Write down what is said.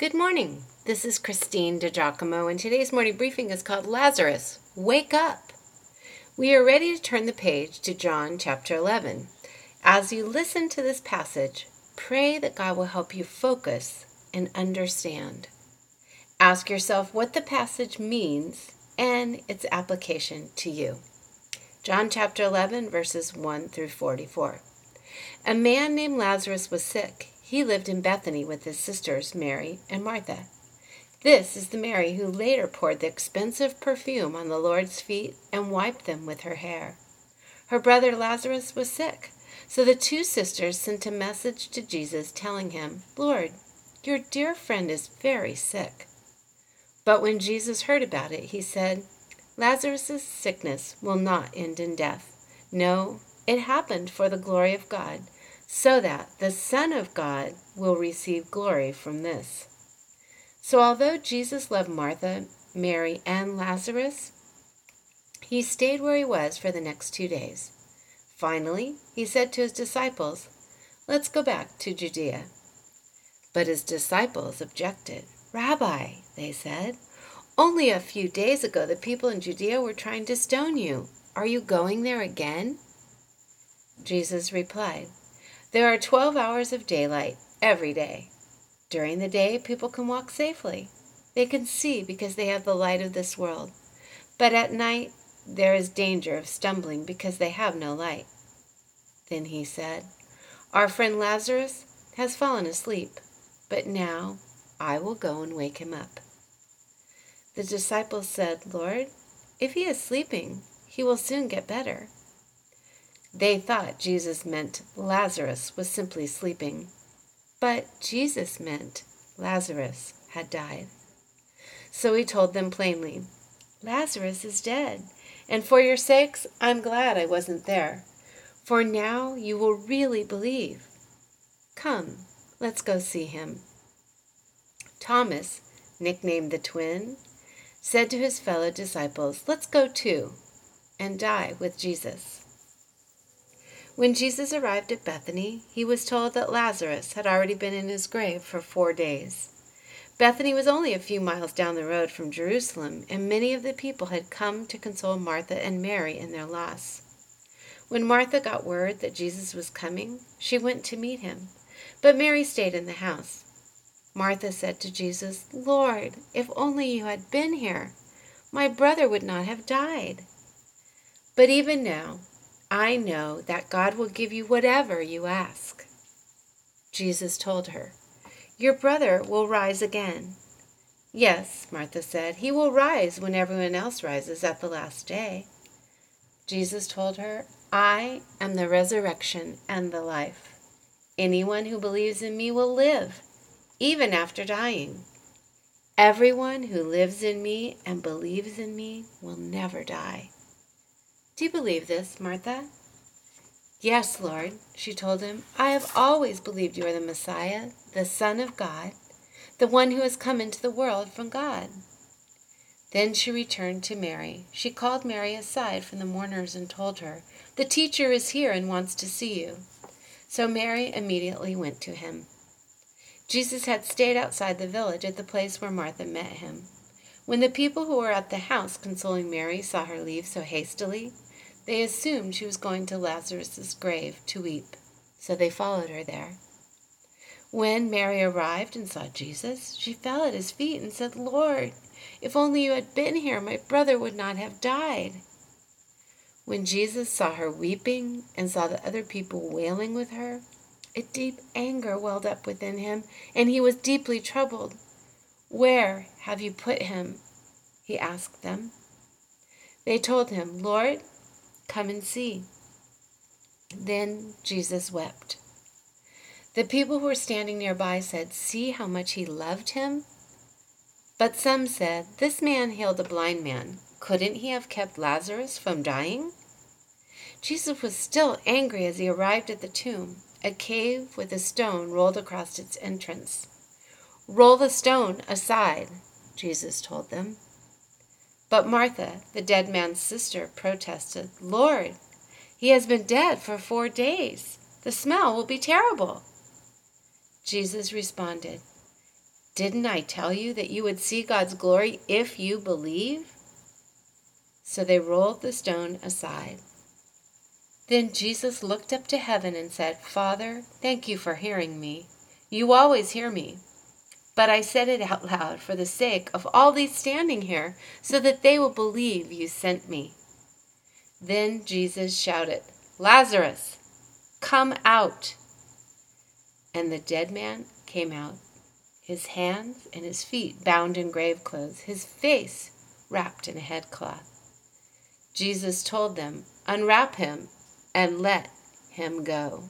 Good morning. This is Christine DiGiacomo, and today's morning briefing is called Lazarus, Wake Up. We are ready to turn the page to John chapter 11. As you listen to this passage, pray that God will help you focus and understand. Ask yourself what the passage means and its application to you. John chapter 11, verses 1 through 44. A man named Lazarus was sick. He lived in Bethany with his sisters, Mary and Martha. This is the Mary who later poured the expensive perfume on the Lord's feet and wiped them with her hair. Her brother Lazarus was sick, so the two sisters sent a message to Jesus telling him, Lord, your dear friend is very sick. But when Jesus heard about it, he said, Lazarus' sickness will not end in death. No, it happened for the glory of God so that the Son of God will receive glory from this. So, although Jesus loved Martha, Mary, and Lazarus, he stayed where he was for the next two days. Finally, he said to his disciples, Let's go back to Judea. But his disciples objected. Rabbi, they said, only a few days ago the people in Judea were trying to stone you. Are you going there again? Jesus replied, there are 12 hours of daylight every day. During the day, people can walk safely. They can see because they have the light of this world. But at night, there is danger of stumbling because they have no light. Then he said, Our friend Lazarus has fallen asleep, but now I will go and wake him up. The disciples said, Lord, if he is sleeping, he will soon get better. They thought Jesus meant Lazarus was simply sleeping, but Jesus meant Lazarus had died. So he told them plainly, Lazarus is dead, and for your sakes I'm glad I wasn't there, for now you will really believe. Come, let's go see him. Thomas, nicknamed the twin, said to his fellow disciples, Let's go too and die with Jesus. When Jesus arrived at Bethany, he was told that Lazarus had already been in his grave for four days. Bethany was only a few miles down the road from Jerusalem, and many of the people had come to console Martha and Mary in their loss. When Martha got word that Jesus was coming, she went to meet him, but Mary stayed in the house. Martha said to Jesus, Lord, if only you had been here, my brother would not have died. But even now, I know that God will give you whatever you ask. Jesus told her, Your brother will rise again. Yes, Martha said, he will rise when everyone else rises at the last day. Jesus told her, I am the resurrection and the life. Anyone who believes in me will live, even after dying. Everyone who lives in me and believes in me will never die. Do you believe this, Martha? Yes, Lord, she told him. I have always believed you are the Messiah, the Son of God, the one who has come into the world from God. Then she returned to Mary. She called Mary aside from the mourners and told her, The teacher is here and wants to see you. So Mary immediately went to him. Jesus had stayed outside the village at the place where Martha met him. When the people who were at the house consoling Mary saw her leave so hastily, they assumed she was going to Lazarus's grave to weep, so they followed her there. When Mary arrived and saw Jesus, she fell at his feet and said, Lord, if only you had been here, my brother would not have died. When Jesus saw her weeping and saw the other people wailing with her, a deep anger welled up within him, and he was deeply troubled. Where have you put him? He asked them. They told him, Lord, Come and see. Then Jesus wept. The people who were standing nearby said, See how much he loved him? But some said, This man healed a blind man. Couldn't he have kept Lazarus from dying? Jesus was still angry as he arrived at the tomb, a cave with a stone rolled across its entrance. Roll the stone aside, Jesus told them. But Martha, the dead man's sister, protested, Lord, he has been dead for four days. The smell will be terrible. Jesus responded, Didn't I tell you that you would see God's glory if you believe? So they rolled the stone aside. Then Jesus looked up to heaven and said, Father, thank you for hearing me. You always hear me. But I said it out loud for the sake of all these standing here, so that they will believe you sent me. Then Jesus shouted, Lazarus, come out. And the dead man came out his hands and his feet bound in grave clothes, his face wrapped in a headcloth. Jesus told them, Unwrap him and let him go.